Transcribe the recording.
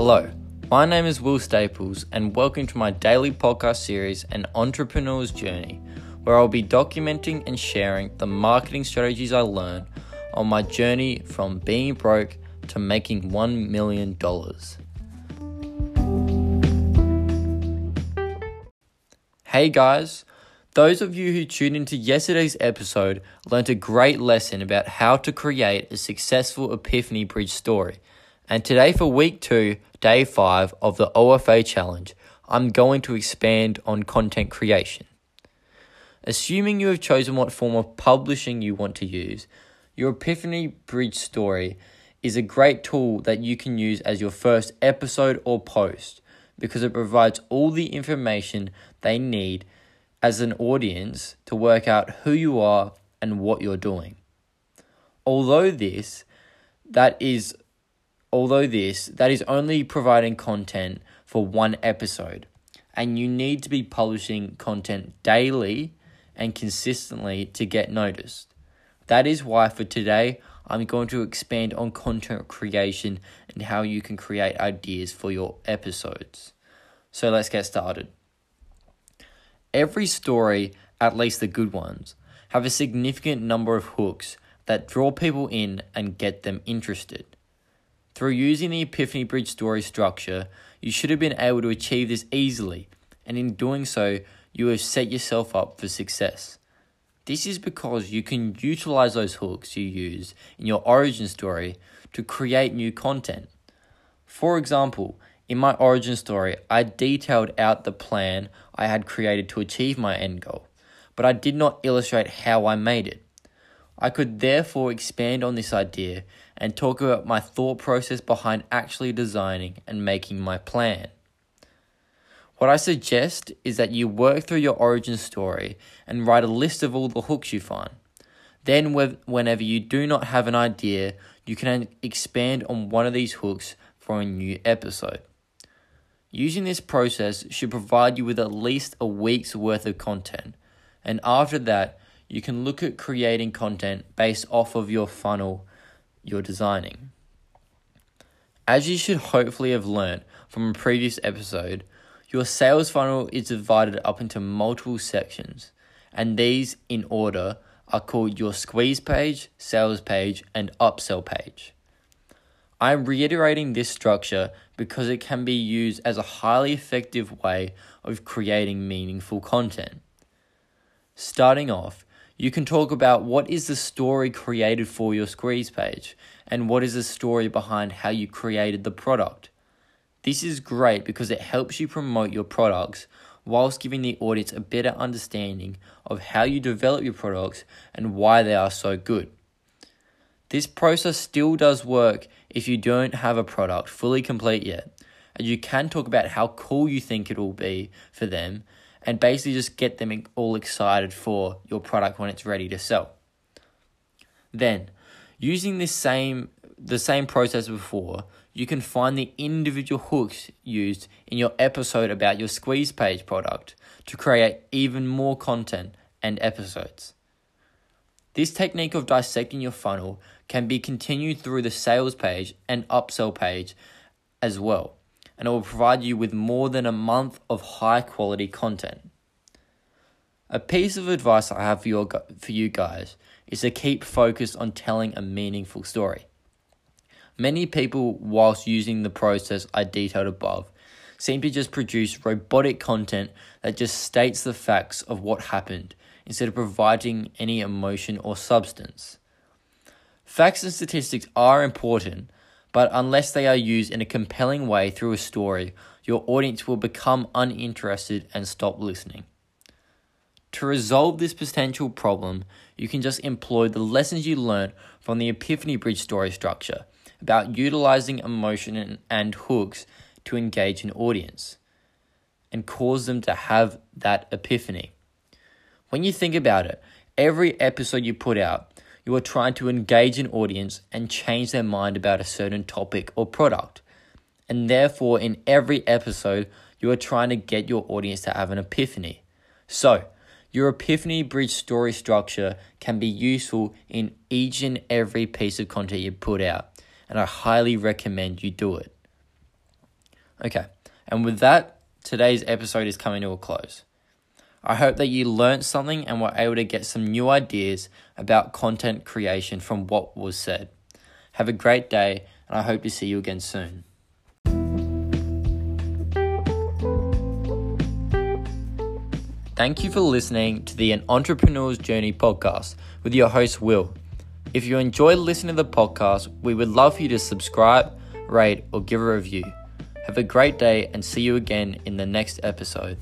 Hello, my name is Will Staples, and welcome to my daily podcast series, An Entrepreneur's Journey, where I'll be documenting and sharing the marketing strategies I learned on my journey from being broke to making $1 million. Hey guys, those of you who tuned into yesterday's episode learned a great lesson about how to create a successful Epiphany Bridge story. And today, for week two, day five of the OFA challenge, I'm going to expand on content creation. Assuming you have chosen what form of publishing you want to use, your Epiphany Bridge story is a great tool that you can use as your first episode or post because it provides all the information they need as an audience to work out who you are and what you're doing. Although this that is although this that is only providing content for one episode and you need to be publishing content daily and consistently to get noticed. That is why for today I'm going to expand on content creation and how you can create ideas for your episodes. So let's get started. Every story, at least the good ones, have a significant number of hooks that draw people in and get them interested. Through using the Epiphany Bridge story structure, you should have been able to achieve this easily, and in doing so, you have set yourself up for success. This is because you can utilize those hooks you use in your origin story to create new content. For example, in my origin story, I detailed out the plan I had created to achieve my end goal, but I did not illustrate how I made it. I could therefore expand on this idea and talk about my thought process behind actually designing and making my plan. What I suggest is that you work through your origin story and write a list of all the hooks you find. Then, whenever you do not have an idea, you can expand on one of these hooks for a new episode. Using this process should provide you with at least a week's worth of content, and after that, you can look at creating content based off of your funnel you're designing. As you should hopefully have learned from a previous episode, your sales funnel is divided up into multiple sections, and these, in order, are called your squeeze page, sales page, and upsell page. I'm reiterating this structure because it can be used as a highly effective way of creating meaningful content. Starting off, you can talk about what is the story created for your squeeze page and what is the story behind how you created the product. This is great because it helps you promote your products whilst giving the audience a better understanding of how you develop your products and why they are so good. This process still does work if you don't have a product fully complete yet, and you can talk about how cool you think it will be for them and basically just get them all excited for your product when it's ready to sell. Then, using this same the same process before, you can find the individual hooks used in your episode about your squeeze page product to create even more content and episodes. This technique of dissecting your funnel can be continued through the sales page and upsell page as well, and it will provide you with more than a month of high quality content. A piece of advice I have for, your, for you guys is to keep focused on telling a meaningful story. Many people, whilst using the process I detailed above, seem to just produce robotic content that just states the facts of what happened instead of providing any emotion or substance. Facts and statistics are important, but unless they are used in a compelling way through a story, your audience will become uninterested and stop listening. To resolve this potential problem, you can just employ the lessons you learned from the Epiphany Bridge story structure about utilizing emotion and, and hooks to engage an audience and cause them to have that epiphany. When you think about it, every episode you put out, you are trying to engage an audience and change their mind about a certain topic or product. And therefore, in every episode, you are trying to get your audience to have an epiphany. So, your epiphany bridge story structure can be useful in each and every piece of content you put out and I highly recommend you do it. Okay, and with that, today's episode is coming to a close. I hope that you learned something and were able to get some new ideas about content creation from what was said. Have a great day, and I hope to see you again soon. Thank you for listening to the An Entrepreneur's Journey podcast with your host, Will. If you enjoy listening to the podcast, we would love for you to subscribe, rate, or give a review. Have a great day and see you again in the next episode.